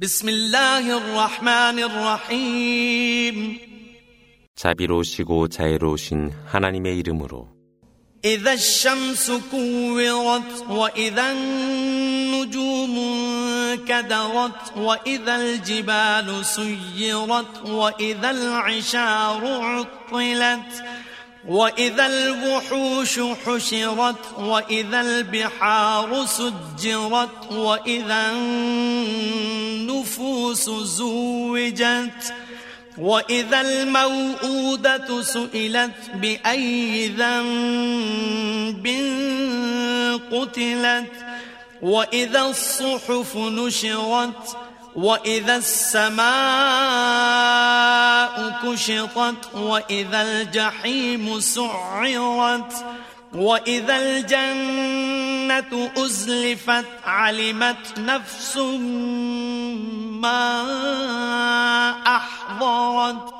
بسم الله الرحمن الرحيم 자비로우시고 자애로우신 하나님의 이름으로 إذا الشمس كورت وإذا النجوم كدرت وإذا الجبال سيرت وإذا العشار عطلت وإذا الوحوش حشرت وإذا البحار سجرت وإذا النفوس زوجت وإذا الموءودة سئلت بأي ذنب قتلت وإذا الصحف نشرت وإذا السماء كشطت وإذا الجحيم سعرت وإذا الجنة أزلفت علمت نفس ما أحضرت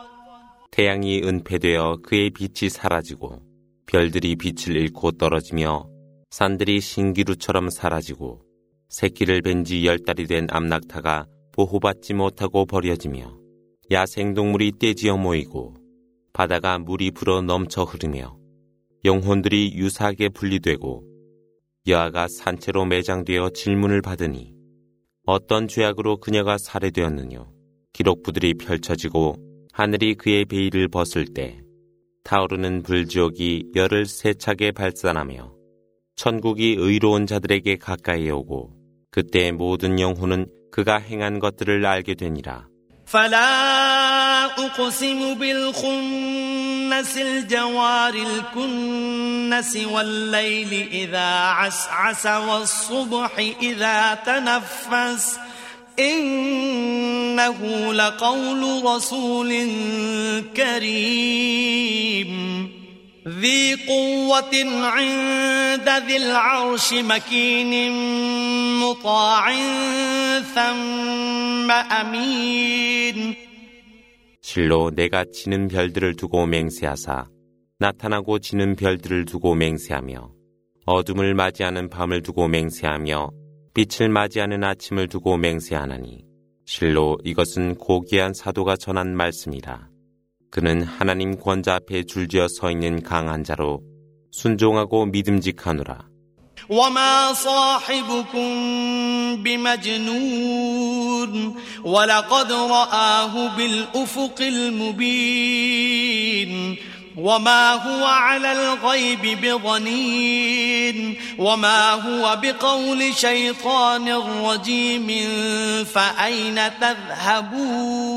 태양이 은폐되어 그의 빛이 사라지고 별들이 빛을 잃고 떨어지며 산들이 신기루처럼 사라지고 새끼를 뵌 지 열 달이 된 암낙타가 보호받지 못하고 버려지며 야생동물이 떼지어 모이고 바다가 물이 불어 넘쳐 흐르며 영혼들이 유사하게 분리되고 여아가 산채로 매장되어 질문을 받으니 어떤 죄악으로 그녀가 살해되었느냐 기록부들이 펼쳐지고 하늘이 그의 베일을 벗을 때 타오르는 불지옥이 열을 세차게 발산하며 천국이 의로운 자들에게 가까이 오고 그때 모든 영혼은 그가 행한 것들을 알게 되니라. فلا أقسم بالخنس الجوار الكنس والليل إذا عسعس والصبح إذا تنفس إنه لقول رسول كريم ذي قوة عند ذي العرش مكين مطاع ثم أمين 실로 내가 지는 별들을 두고 맹세하사 나타나고 지는 별들을 두고 맹세하며 어둠을 맞이하는 밤을 두고 맹세하며 빛을 맞이하는 아침을 두고 맹세하나니 실로 이것은 고귀한 사도가 전한 말씀이라. 그는 하나님 권자 앞에 줄지어 서 있는 강한 자로 순종하고 믿음직하노라. وما صاحبكم بمجنون ولقد رآه بالأفق المبين وما هو على الغيب بضنين وما هو بقول شيطان رجيم فأين تذهبون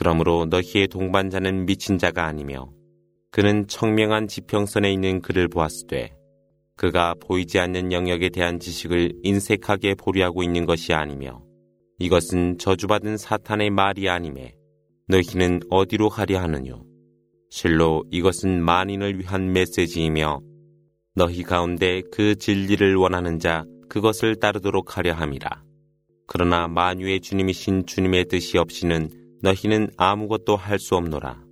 그러므로 너희의 동반자는 미친 자가 아니며 그는 청명한 지평선에 있는 그를 보았으되 그가 보이지 않는 영역에 대한 지식을 인색하게 보류하고 있는 것이 아니며 이것은 저주받은 사탄의 말이 아니매 너희는 어디로 가려 하느뇨? 실로 이것은 만인을 위한 메시지이며 너희 가운데 그 진리를 원하는 자 그것을 따르도록 하려 함이라. 그러나 만유의 주님이신 주님의 뜻이 없이는 너희는 아무것도 할 수 없노라.